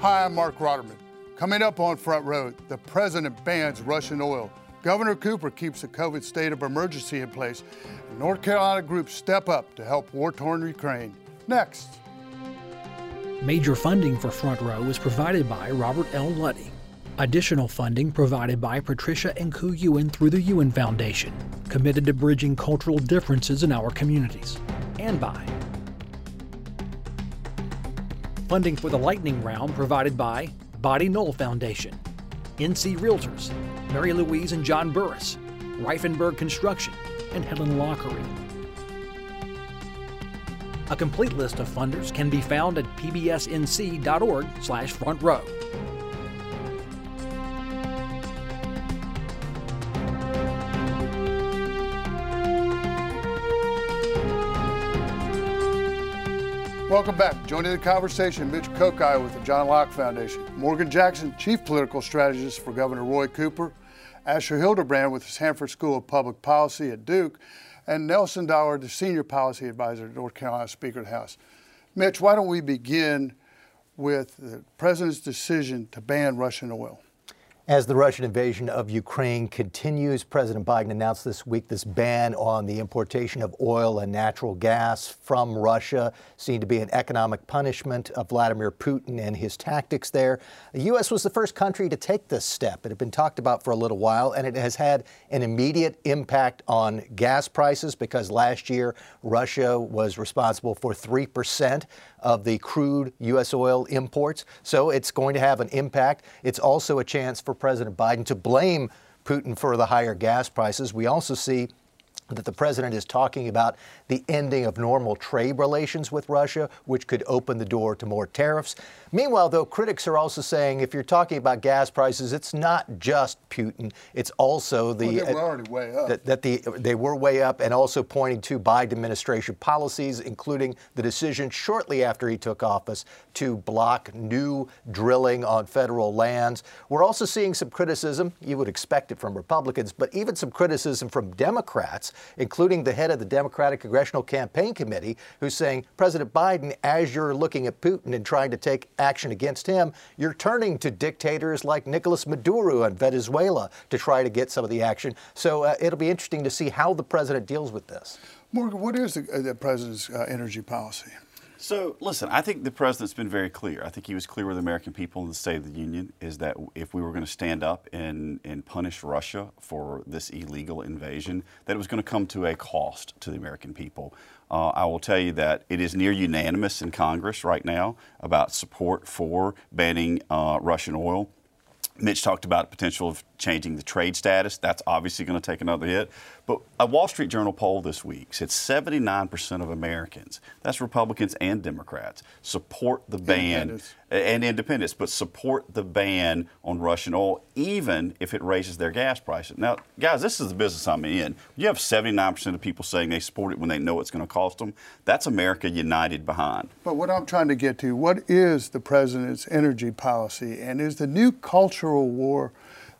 Hi, I'm Marc Rotterman. Coming up on Front Row, the president bans Russian oil. Governor Cooper keeps the COVID state of emergency in place. And North Carolina groups step up to help war torn Ukraine. Next. Major funding for Front Row is provided by Robert L. Luddy. Additional funding provided by Patricia and Ku Yuen through the Yuen Foundation, committed to bridging cultural differences in our communities. And by funding for the lightning round provided by Body Knoll Foundation, NC Realtors, Mary Louise and John Burris, Reifenberg Construction, and Helen Lockery. A complete list of funders can be found at pbsnc.org Welcome back. Joining the conversation, Mitch Kokai with the John Locke Foundation, Morgan Jackson, Chief Political Strategist for Governor Roy Cooper, Asher Hildebrand with the Sanford School of Public Policy at Duke, and Nelson Dollar, the Senior Policy Advisor to North Carolina Speaker of the House. Mitch, why don't we begin with the President's decision to ban Russian oil? As the Russian invasion of Ukraine continues, President Biden announced this week this ban on the importation of oil and natural gas from Russia, seen to be an economic punishment of Vladimir Putin and his tactics there. The U.S. was the first country to take this step. It had been talked about for a little while, and it has had an immediate impact on gas prices because last year Russia was responsible for 3% of the crude U.S. oil imports. So it's going to have an impact. It's also a chance for President Biden to blame Putin for the higher gas prices. We also see that the president is talking about the ending of normal trade relations with Russia, which could open the door to more tariffs. Meanwhile, though, critics are also saying if you're talking about gas prices, it's not just Putin; it's also the well, they uh, were already way up. That, that the they were way up, and also pointing to Biden administration policies, including the decision shortly after he took office to block new drilling on federal lands. We're also seeing some criticism. You would expect it from Republicans, but even some criticism from Democrats including the head of the Democratic Congressional Campaign Committee, who's saying, President Biden, as you're looking at Putin and trying to take action against him, you're turning to dictators like Nicolas Maduro in Venezuela to try to get some of the action. So uh, it'll be interesting to see how the president deals with this. Morgan, what is the, uh, the president's uh, energy policy? So, listen, I think the president's been very clear. I think he was clear with the American people in the State of the Union is that if we were going to stand up and, and punish Russia for this illegal invasion, that it was going to come to a cost to the American people. Uh, I will tell you that it is near unanimous in Congress right now about support for banning uh, Russian oil. Mitch talked about the potential of changing the trade status. That's obviously going to take another hit. But a Wall Street Journal poll this week said 79% of Americans, that's Republicans and Democrats, support the ban and independents, but support the ban on Russian oil, even if it raises their gas prices. Now, guys, this is the business I'm in. You have 79% of people saying they support it when they know it's going to cost them. That's America united behind. But what I'm trying to get to, what is the president's energy policy, and is the new cultural war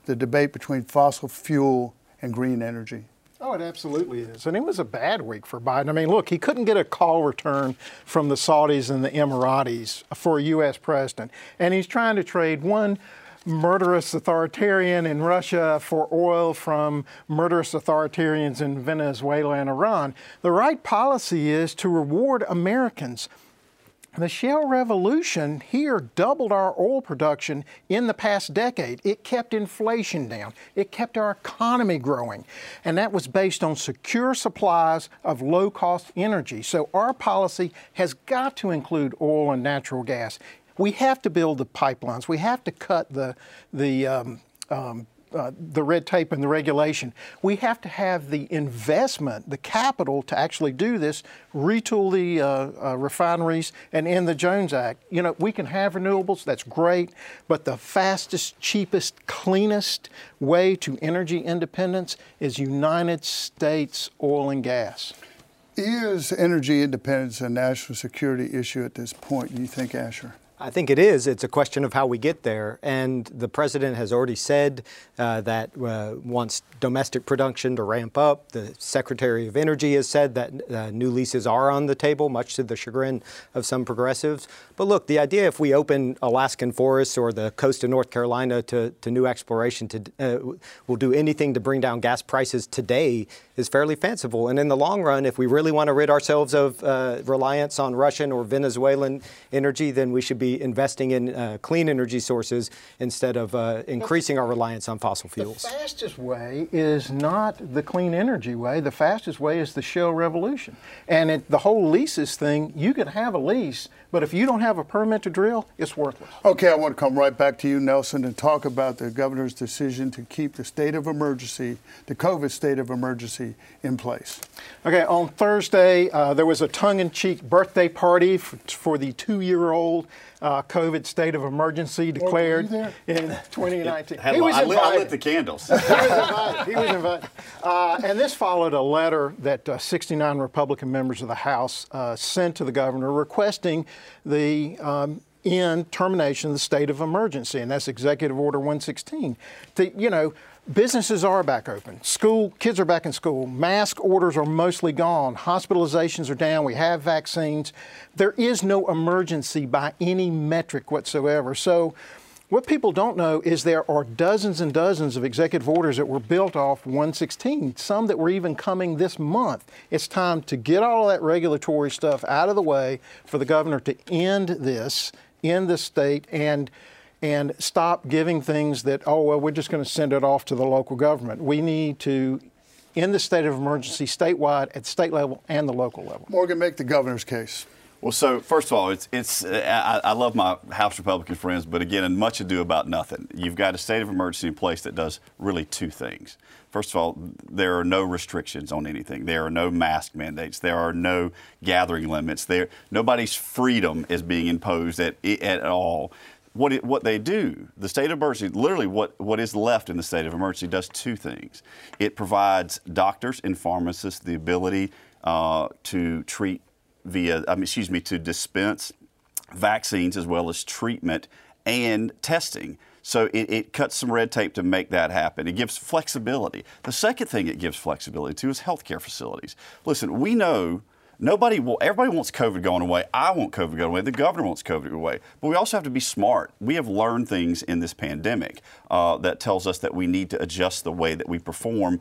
the debate between fossil fuel and green energy? Oh, it absolutely is. And it was a bad week for Biden. I mean, look, he couldn't get a call return from the Saudis and the Emiratis for a U.S. president. And he's trying to trade one murderous authoritarian in Russia for oil from murderous authoritarians in Venezuela and Iran. The right policy is to reward Americans the shale revolution here doubled our oil production in the past decade. It kept inflation down. It kept our economy growing. And that was based on secure supplies of low cost energy. So our policy has got to include oil and natural gas. We have to build the pipelines. We have to cut the, the um, um, uh, the red tape and the regulation. We have to have the investment, the capital to actually do this, retool the uh, uh, refineries, and end the Jones Act. You know, we can have renewables, that's great, but the fastest, cheapest, cleanest way to energy independence is United States oil and gas. Is energy independence a national security issue at this point, do you think, Asher? I think it is. It's a question of how we get there. And the president has already said uh, that uh, wants domestic production to ramp up. The Secretary of Energy has said that uh, new leases are on the table, much to the chagrin of some progressives. But look, the idea if we open Alaskan forests or the coast of North Carolina to, to new exploration to, uh, will do anything to bring down gas prices today is fairly fanciful. And in the long run, if we really want to rid ourselves of uh, reliance on Russian or Venezuelan energy, then we should be investing in uh, clean energy sources instead of uh, increasing our reliance on fossil fuels. The fastest way is not the clean energy way. The fastest way is the shale revolution. And it, the whole leases thing, you can have a lease, but if you don't have a permit to drill, it's worthless. Okay, I want to come right back to you, Nelson, and talk about the governor's decision to keep the state of emergency, the COVID state of emergency, in place. Okay, on Thursday, uh, there was a tongue in cheek birthday party for, for the two year old uh, COVID state of emergency declared in 2019. he was I, lit, I lit the candles. he was invited. He was invited. Uh, and this followed a letter that uh, 69 Republican members of the House uh, sent to the governor requesting the um, end termination of the state of emergency, and that's Executive Order 116. To, you know, businesses are back open. School kids are back in school. Mask orders are mostly gone. Hospitalizations are down. We have vaccines. There is no emergency by any metric whatsoever. So what people don't know is there are dozens and dozens of executive orders that were built off 116, some that were even coming this month. It's time to get all that regulatory stuff out of the way for the governor to end this in the state and and stop giving things that, oh, well, we're just going to send it off to the local government. We need to end the state of emergency statewide at state level and the local level. Morgan, make the governor's case. Well, so first of all, it's it's I, I, love my House Republican friends, but again, in much ado about nothing. You've got a state of emergency in place that does really two things. First of all, there are no restrictions on anything. There are no mask mandates. There are no gathering limits. There nobody's freedom is being imposed at at all what, it, what they do, the state of emergency, literally what, what is left in the state of emergency does two things. It provides doctors and pharmacists the ability uh, to treat via, I mean, excuse me, to dispense vaccines as well as treatment and testing. So it, it, cuts some red tape to make that happen. It gives flexibility. The second thing it gives flexibility to is healthcare facilities. Listen, we know Nobody will, everybody wants COVID going away. I want COVID going away. The governor wants COVID going away. But we also have to be smart. We have learned things in this pandemic uh, that tells us that we need to adjust the way that we perform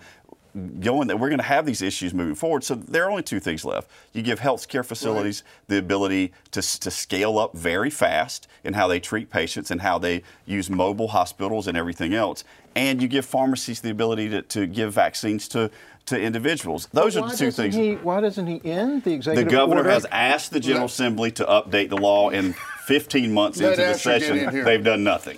going that we're going to have these issues moving forward. So there are only two things left. You give healthcare facilities right. the ability to, to scale up very fast in how they treat patients and how they use mobile hospitals and everything else. And you give pharmacies the ability to, to give vaccines to to individuals. Those are the two things. He, why doesn't he end the executive order? The governor order? has asked the General Assembly to update the law, and 15 months into the session, in they've done nothing.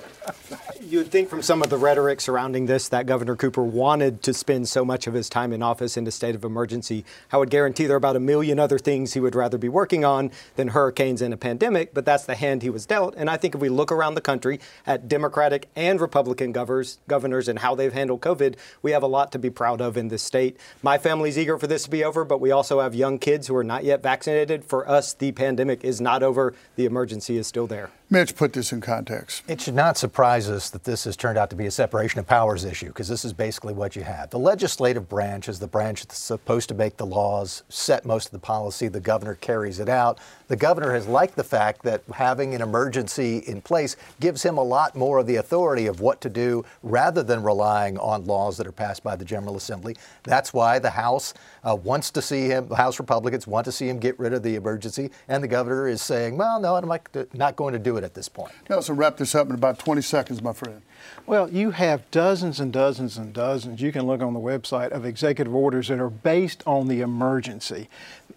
You'd think from some of the rhetoric surrounding this that Governor Cooper wanted to spend so much of his time in office in a state of emergency. I would guarantee there are about a million other things he would rather be working on than hurricanes and a pandemic, but that's the hand he was dealt. And I think if we look around the country at Democratic and Republican governors, governors and how they've handled COVID, we have a lot to be proud of in this state. My family's eager for this to be over, but we also have young kids who are not yet vaccinated. For us, the pandemic is not over, the emergency is still there. Mitch, put this in context. It should not surprise us that this has turned out to be a separation of powers issue, because this is basically what you have. The legislative branch is the branch that's supposed to make the laws, set most of the policy. The governor carries it out. The governor has liked the fact that having an emergency in place gives him a lot more of the authority of what to do rather than relying on laws that are passed by the General Assembly. That's why the House uh, wants to see him, the House Republicans want to see him get rid of the emergency, and the governor is saying, well, no, I'm not going to do it at this point. Nelson, wrap this up in about 20 seconds, my friend. Well, you have dozens and dozens and dozens. You can look on the website of executive orders that are based on the emergency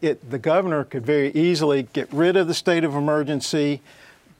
it, the governor could very easily get rid of the state of emergency,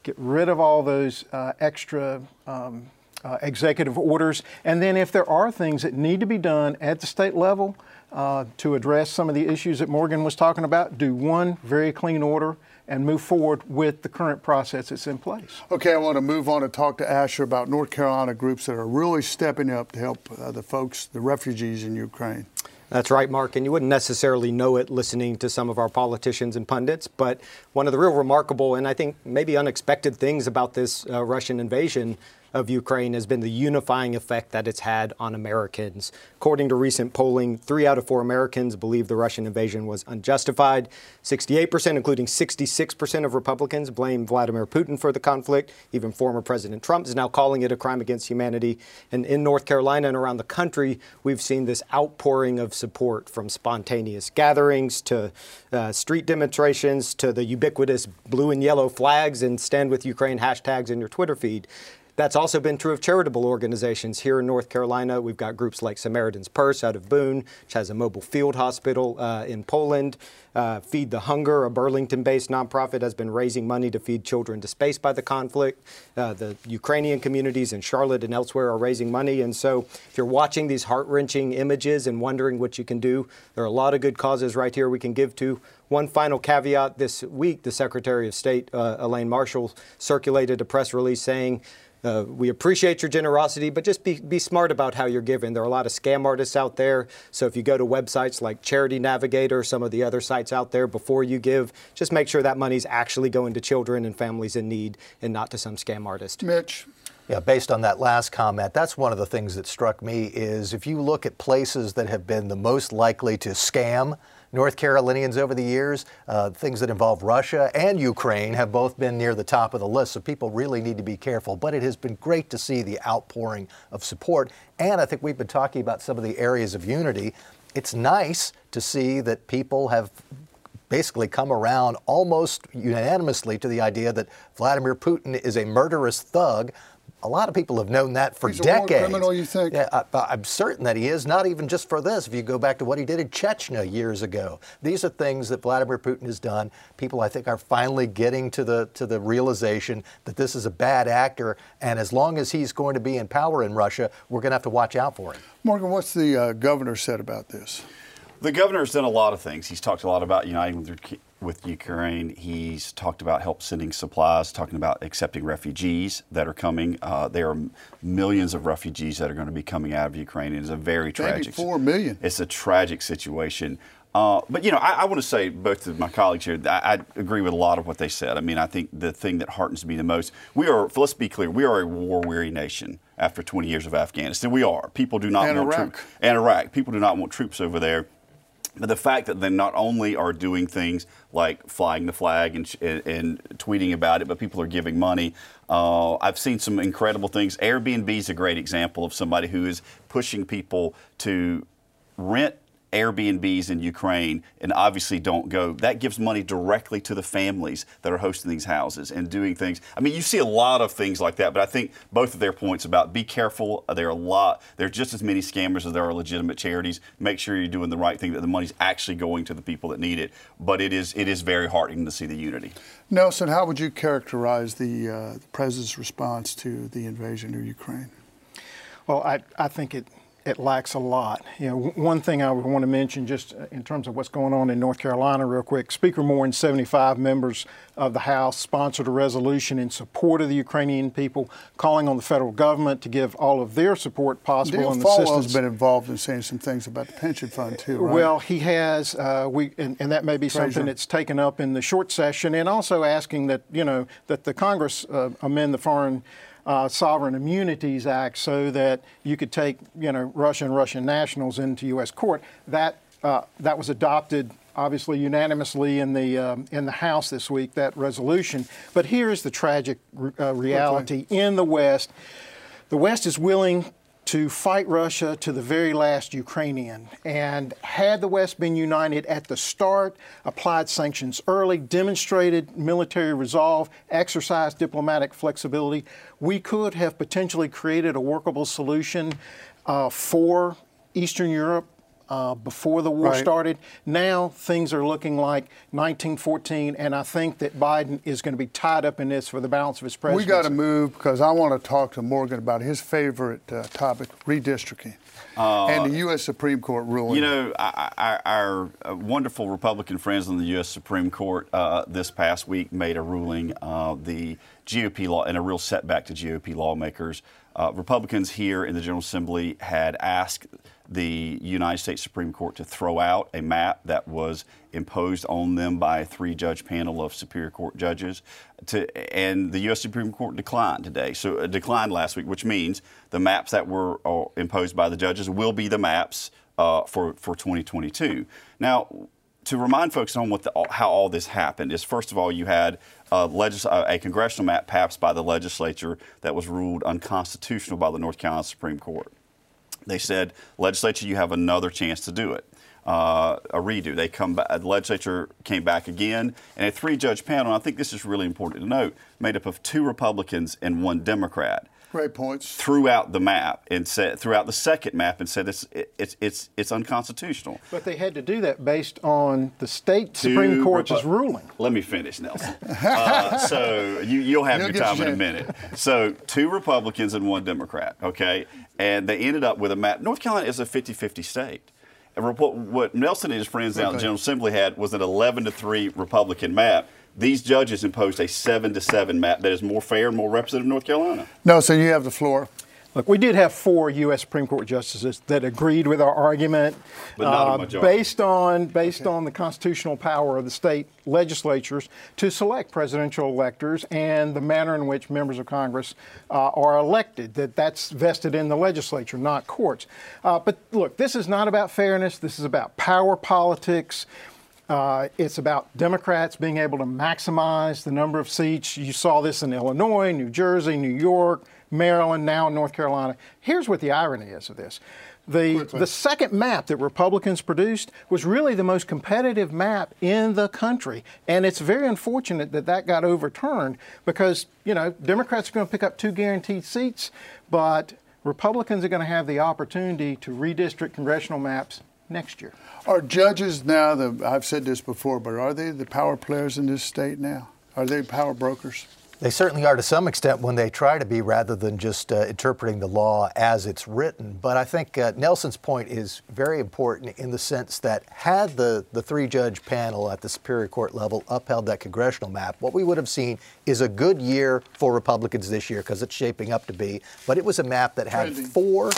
get rid of all those uh, extra um, uh, executive orders, and then if there are things that need to be done at the state level uh, to address some of the issues that Morgan was talking about, do one very clean order and move forward with the current process that's in place. Okay, I want to move on and talk to Asher about North Carolina groups that are really stepping up to help uh, the folks, the refugees in Ukraine. That's right, Mark. And you wouldn't necessarily know it listening to some of our politicians and pundits. But one of the real remarkable and I think maybe unexpected things about this uh, Russian invasion of Ukraine has been the unifying effect that it's had on Americans. According to recent polling, three out of four Americans believe the Russian invasion was unjustified. 68%, including 66% of Republicans, blame Vladimir Putin for the conflict. Even former President Trump is now calling it a crime against humanity. And in North Carolina and around the country, we've seen this outpouring of support from spontaneous gatherings to uh, street demonstrations to the ubiquitous blue and yellow flags and stand with Ukraine hashtags in your Twitter feed. That's also been true of charitable organizations. Here in North Carolina, we've got groups like Samaritan's Purse out of Boone, which has a mobile field hospital uh, in Poland. Uh, feed the Hunger, a Burlington based nonprofit, has been raising money to feed children displaced by the conflict. Uh, the Ukrainian communities in Charlotte and elsewhere are raising money. And so, if you're watching these heart wrenching images and wondering what you can do, there are a lot of good causes right here we can give to. One final caveat this week the Secretary of State, uh, Elaine Marshall, circulated a press release saying, uh, we appreciate your generosity, but just be, be smart about how you're giving. There are a lot of scam artists out there. So if you go to websites like Charity Navigator, some of the other sites out there, before you give, just make sure that money's actually going to children and families in need and not to some scam artist. Mitch. Yeah, based on that last comment, that's one of the things that struck me is if you look at places that have been the most likely to scam North Carolinians over the years. Uh, things that involve Russia and Ukraine have both been near the top of the list, so people really need to be careful. But it has been great to see the outpouring of support. And I think we've been talking about some of the areas of unity. It's nice to see that people have basically come around almost unanimously to the idea that Vladimir Putin is a murderous thug a lot of people have known that for He's decades. a war criminal, you think? Yeah, I, am certain that he is. Not even just for this. If you go back to what he did in Chechnya years ago, these are things that Vladimir Putin has done. People, I think, are finally getting to the to the realization that this is a bad actor, and as long as he's going to be in power in Russia, we're going to have to watch out for him. Morgan, what's the uh, governor said about this? The governor's done a lot of things. He's talked a lot about uniting with with Ukraine. He's talked about help sending supplies, talking about accepting refugees that are coming. Uh, there are millions of refugees that are going to be coming out of Ukraine. It is a very tragic. Maybe four million. It's a tragic situation. Uh, but you know, I, I want to say both of my colleagues here. I, I, agree with a lot of what they said. I mean, I think the thing that heartens me the most. We are. Let's be clear. We are a war-weary nation after 20 years of Afghanistan. We are. People do not and want Iraq. troops. And Iraq. People do not want troops over there. But the fact that they not only are doing things like flying the flag and, and, and tweeting about it, but people are giving money. Uh, I've seen some incredible things. Airbnb is a great example of somebody who is pushing people to rent Airbnbs in Ukraine and obviously don't go. That gives money directly to the families that are hosting these houses and doing things. I mean, you see a lot of things like that, but I think both of their points about be careful. There are a lot. There are just as many scammers as there are legitimate charities. Make sure you're doing the right thing. That the money's actually going to the people that need it. But it is it is very heartening to see the unity. Nelson, how would you characterize the, uh, the president's response to the invasion of Ukraine? Well, I, I think it it lacks a lot. You know, one thing I would want to mention, just uh, in terms of what's going on in North Carolina, real quick. Speaker Moore and 75 members of the House sponsored a resolution in support of the Ukrainian people, calling on the federal government to give all of their support possible Dale and Folwell's assistance. been involved in saying some things about the pension fund too, right? Well, he has. Uh, we and, and, that may be Fraser. something that's taken up in the short session, and also asking that you know that the Congress uh, amend the foreign uh, Sovereign Immunities Act so that you could take, you know, Russian Russian nationals into U.S. court. That uh, that was adopted obviously unanimously in the um, in the House this week. That resolution. But here's the tragic uh, reality in the West. The West is willing to fight Russia to the very last Ukrainian. And had the West been united at the start, applied sanctions early, demonstrated military resolve, exercised diplomatic flexibility, we could have potentially created a workable solution uh, for Eastern Europe uh, before the war right. started. Now things are looking like 1914, and I think that Biden is going to be tied up in this for the balance of his presidency. We got to move because I want to talk to Morgan about his favorite uh, topic, redistricting. Uh, and the U.S. Supreme Court ruling. You know, our, our uh, wonderful Republican friends on the U.S. Supreme Court uh, this past week made a ruling, uh, the GOP law, and a real setback to GOP lawmakers. Uh, Republicans here in the General Assembly had asked the United States Supreme Court to throw out a map that was imposed on them by a three judge panel of Superior Court judges. To, and the U.S. Supreme Court declined today. So, uh, declined last week, which means the maps that were uh, imposed by the judges will be the maps uh, for, for 2022. Now, to remind folks on what the, how all this happened is first of all you had a, legis- a, congressional map passed by the legislature that was ruled unconstitutional by the North Carolina Supreme Court. They said, legislature, you have another chance to do it. Uh, a redo. They come back. The legislature came back again, and a three-judge panel. I think this is really important to note, made up of two Republicans and one Democrat. Great points. Throughout the map and said throughout the second map and said it's it's it's it's unconstitutional. But they had to do that based on the state Two Supreme Court's Repu- ruling. Let me finish, Nelson. uh, so you you'll have you'll your time in a minute. So two Republicans and one Democrat. Okay, and they ended up with a map. North Carolina is a 50-50 state. What Nelson and his friends okay. out in the General Assembly had was an 11 to 3 Republican map these judges imposed a seven to seven map that is more fair and more representative of North Carolina. No, so you have the floor. Look, we did have four U.S. Supreme Court justices that agreed with our argument, but not uh, based on based okay. on the constitutional power of the state legislatures to select presidential electors and the manner in which members of Congress uh, are elected. That that's vested in the legislature, not courts. Uh, but look, this is not about fairness. This is about power politics. Uh, it's about Democrats being able to maximize the number of seats. You saw this in Illinois, New Jersey, New York, Maryland, now North Carolina. Here's what the irony is of this. The, the second map that Republicans produced was really the most competitive map in the country. And it's very unfortunate that that got overturned because, you know, Democrats are going to pick up two guaranteed seats, but Republicans are going to have the opportunity to redistrict congressional maps next year. Are judges now the? I've said this before, but are they the power players in this state now? Are they power brokers? They certainly are to some extent when they try to be, rather than just uh, interpreting the law as it's written. But I think uh, Nelson's point is very important in the sense that had the, the three judge panel at the Superior Court level upheld that congressional map, what we would have seen is a good year for Republicans this year because it's shaping up to be. But it was a map that had four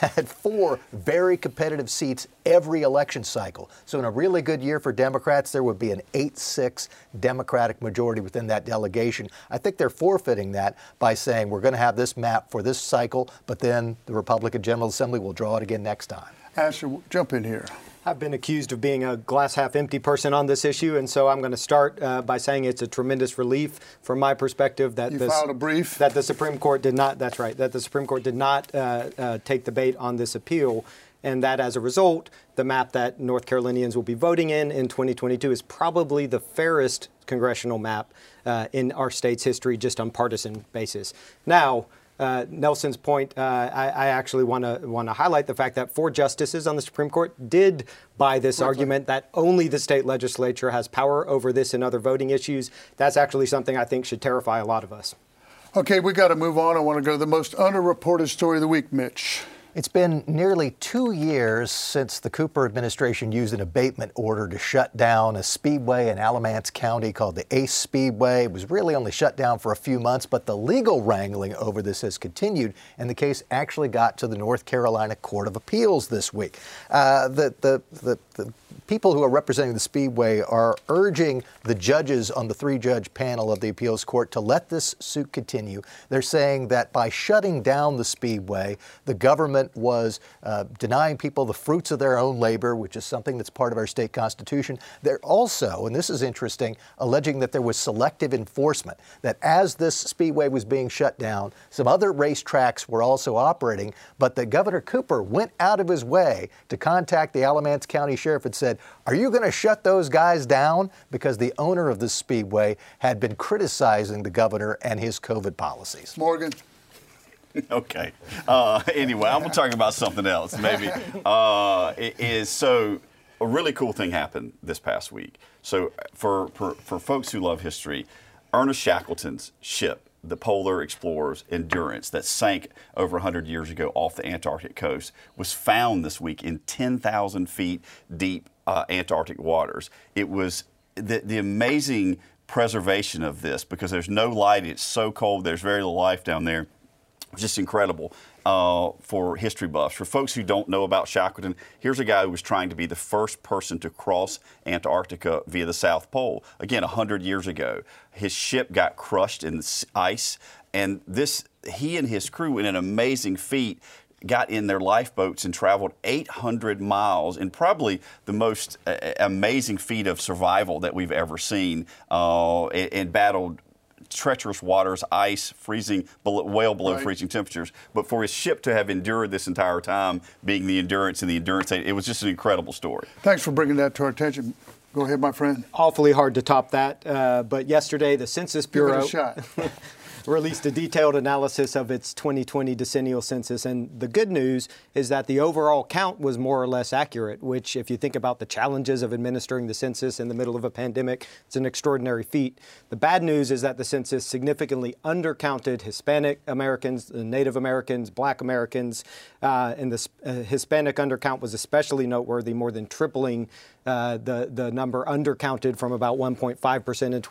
had four very competitive seats every election cycle. So, in a really good year for Democrats, there would be an 8 6 Democratic majority within that delegation. I think they're forfeiting that by saying we're going to have this map for this cycle, but then the Republican General Assembly will draw it again next time. Asher, jump in here. I've been accused of being a glass half empty person on this issue, and so I'm going to start uh, by saying it's a tremendous relief from my perspective that you this, filed a brief that the Supreme Court did not. That's right. That the Supreme Court did not uh, uh, take the bait on this appeal, and that as a result, the map that North Carolinians will be voting in in 2022 is probably the fairest congressional map uh, in our state's history, just on partisan basis. Now uh, Nelson's point, uh, I, I, actually want to want to highlight the fact that four justices on the Supreme Court did buy this argument that only the state legislature has power over this and other voting issues. That's actually something I think should terrify a lot of us. Okay, we got to move on. I want to go to the most underreported story of the week, Mitch. It's been nearly two years since the Cooper administration used an abatement order to shut down a speedway in Alamance County called the Ace Speedway. It was really only shut down for a few months, but the legal wrangling over this has continued, and the case actually got to the North Carolina Court of Appeals this week. Uh, the, the, the, the people who are representing the Speedway are urging the judges on the three judge panel of the appeals court to let this suit continue. They're saying that by shutting down the Speedway, the government was uh, denying people the fruits of their own labor, which is something that's part of our state constitution. They're also, and this is interesting, alleging that there was selective enforcement, that as this Speedway was being shut down, some other racetracks were also operating, but that Governor Cooper went out of his way to contact the Alamance County Sheriff and said, Are you going to shut those guys down? Because the owner of the Speedway had been criticizing the governor and his COVID policies. Morgan. okay. Uh, anyway, I'm going to talk about something else. Maybe uh, it is so. A really cool thing happened this past week. So, for, for, for folks who love history, Ernest Shackleton's ship the Polar Explorer's Endurance that sank over 100 years ago off the Antarctic coast was found this week in 10,000 feet deep uh, Antarctic waters. It was the, the amazing preservation of this because there's no light, it's so cold, there's very little life down there. Just incredible. uh, for history buffs. For folks who don't know about Shackleton, here's a guy who was trying to be the first person to cross Antarctica via the South Pole. Again, 100 years ago. His ship got crushed in ice, and this he and his crew, in an amazing feat, got in their lifeboats and traveled 800 miles in probably the most uh, amazing feat of survival that we've ever seen uh, and, and, battled treacherous waters, ice, freezing, well below right. freezing temperatures. But for his ship to have endured this entire time, being the endurance and the endurance, it was just an incredible story. Thanks for bringing that to our attention. Go ahead, my friend. Awfully hard to top that. Uh, but yesterday, the Census Bureau. released a detailed analysis of its 2020 decennial census. And the good news is that the overall count was more or less accurate, which, if you think about the challenges of administering the census in the middle of a pandemic, it's an extraordinary feat. The bad news is that the census significantly undercounted Hispanic Americans, Native Americans, Black Americans, uh, and the uh, Hispanic undercount was especially noteworthy, more than tripling uh, the, the number undercounted from about 1.5% in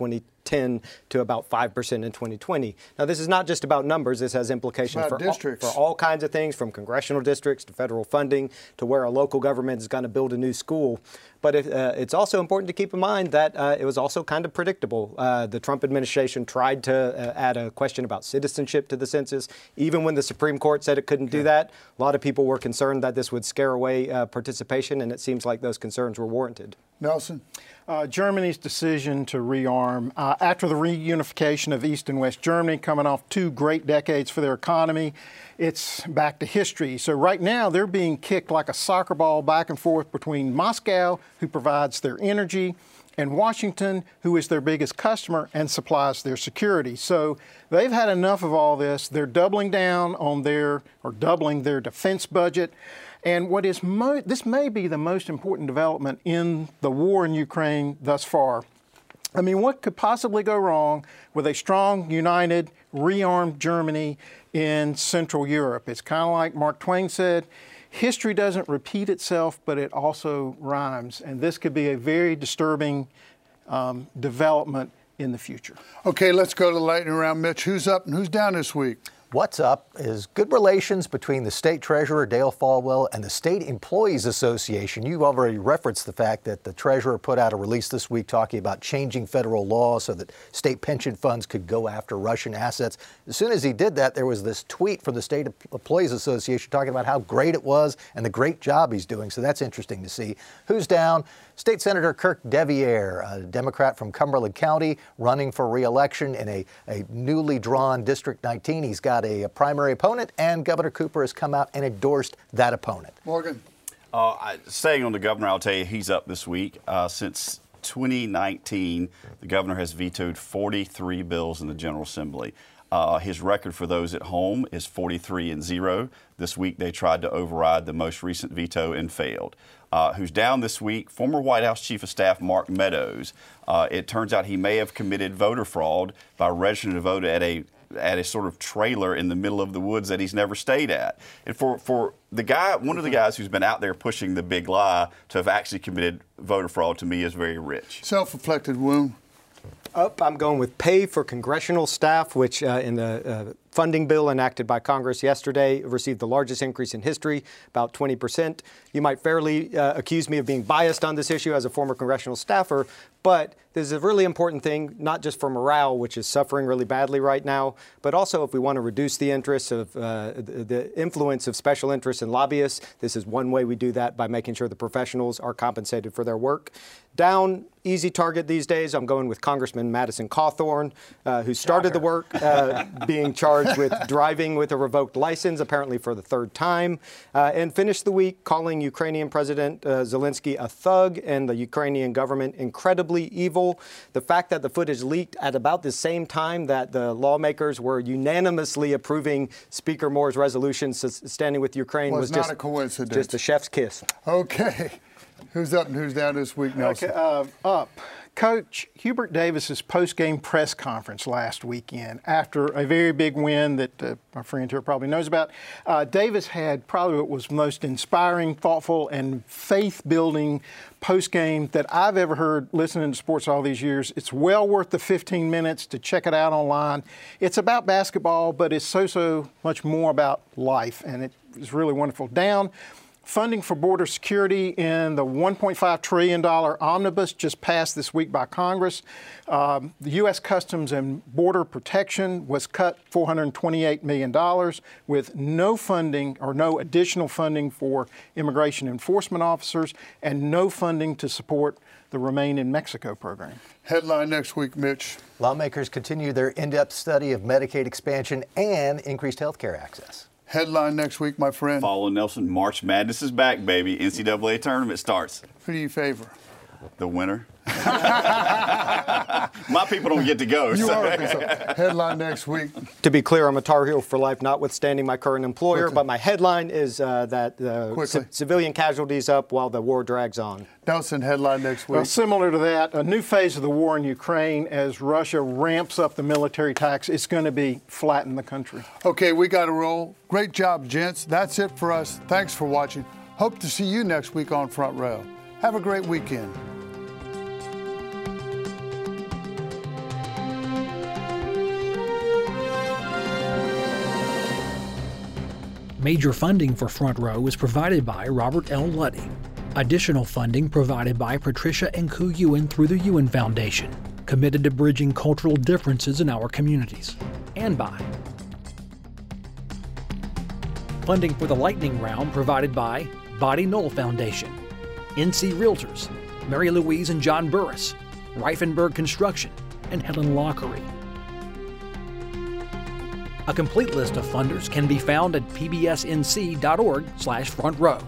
2010 to about 5% in 2020. Now, this is not just about numbers. This has implications for all, for all kinds of things, from congressional districts to federal funding to where a local government is going to build a new school. But it, uh, it's also important to keep in mind that uh, it was also kind of predictable. Uh, the Trump administration tried to uh, add a question about citizenship to the census. Even when the Supreme Court said it couldn't okay. do that, a lot of people were concerned that this would scare away uh, participation, and it seems like those concerns were warranted. Nelson? Uh, Germany's decision to rearm uh, after the reunification of East and West Germany, coming off two great decades for their economy, it's back to history. So right now they're being kicked like a soccer ball back and forth between Moscow, who provides their energy, and Washington, who is their biggest customer and supplies their security. So they've had enough of all this. They're doubling down on their or doubling their defense budget. And what is this may be the most important development in the war in Ukraine thus far. I mean, what could possibly go wrong with a strong, united, rearmed Germany in Central Europe? It's kind of like Mark Twain said history doesn't repeat itself, but it also rhymes. And this could be a very disturbing um, development in the future. Okay, let's go to the lightning round, Mitch. Who's up and who's down this week? What's up is good relations between the state treasurer, Dale Folwell, and the State Employees Association. You've already referenced the fact that the treasurer put out a release this week talking about changing federal law so that state pension funds could go after Russian assets. As soon as he did that, there was this tweet from the State Employees Association talking about how great it was and the great job he's doing. So that's interesting to see. Who's down? State Senator Kirk deViere, a Democrat from Cumberland County, running for reelection in a, a newly drawn District 19. He's got a, a, primary opponent, and Governor Cooper has come out and endorsed that opponent. Morgan. Uh, staying on the governor, I'll tell you, he's up this week. Uh, since 2019, the governor has vetoed 43 bills in the General Assembly. Uh, his record for those at home is 43 and 0. This week they tried to override the most recent veto and failed uh, who's down this week, former White House Chief of Staff Mark Meadows. Uh, it turns out he may have committed voter fraud by registering to vote at a at a sort of trailer in the middle of the woods that he's never stayed at. And for, for the guy, one of the guys who's been out there pushing the big lie to have actually committed voter fraud to me is very rich. Self-inflicted wound. Up, I'm going with pay for congressional staff, which uh, in the uh, funding bill enacted by Congress yesterday received the largest increase in history, about 20%. You might fairly uh, accuse me of being biased on this issue as a former congressional staffer, but this is a really important thing, not just for morale, which is suffering really badly right now, but also if we want to reduce the interests of uh, the influence of special interests and lobbyists. This is one way we do that by making sure the professionals are compensated for their work. Down, easy target these days. I'm going with Congressman Madison Cawthorn, uh, who started Shocker. the work uh, being charged with driving with a revoked license, apparently for the third time, uh, and finished the week calling Ukrainian President uh, Zelensky a thug and the Ukrainian government incredibly evil. The fact that the footage leaked at about the same time that the lawmakers were unanimously approving Speaker Moore's resolution standing with Ukraine was, was not just a coincidence. Just a chef's kiss. Okay. Who's up and who's down this week, Nelson? Okay, uh, up. Coach Hubert Davis's post-game press conference last weekend after a very big win that uh, my friend here probably knows about. Uh, Davis had probably what was most inspiring, thoughtful, and faith-building post-game that I've ever heard listening to sports all these years. It's well worth the 15 minutes to check it out online. It's about basketball, but it's so so much more about life, and it was really wonderful. Down funding for border security in the $1.5 trillion omnibus just passed this week by Congress. Um, the U.S. Customs and Border Protection was cut $428 million with no funding or no additional funding for immigration enforcement officers and no funding to support the Remain in Mexico program. Headline next week, Mitch. Lawmakers continue their in depth study of Medicaid expansion and increased health care access. Headline next week, my friend. Follow Nelson. March Madness is back, baby. NCAA tournament starts. Who do you favor? The winner. My people don't get to go. You so. are Headline next week. To be clear, I'm a Tar Heel for life, notwithstanding my current employer. Quickly. But my headline is uh, that uh, c- civilian casualties up while the war drags on. Nelson, headline next week. Well, similar to that, a new phase of the war in Ukraine as Russia ramps up the military tax. It's going to be flatten the country. Okay, we got to roll. Great job, gents. That's it for us. Thanks for watching. Hope to see you next week on Front Row. Have a great weekend. Major funding for Front Row was provided by Robert L. Luddy. Additional funding provided by Patricia and Ku Yuen through the Yuen Foundation, committed to bridging cultural differences in our communities. And by funding for the lightning round provided by Body Knoll Foundation, NC Realtors, Mary Louise and John Burris, Reifenberg Construction, and Helen Lockery. A complete list of funders can be found at pbsnc.org/front row.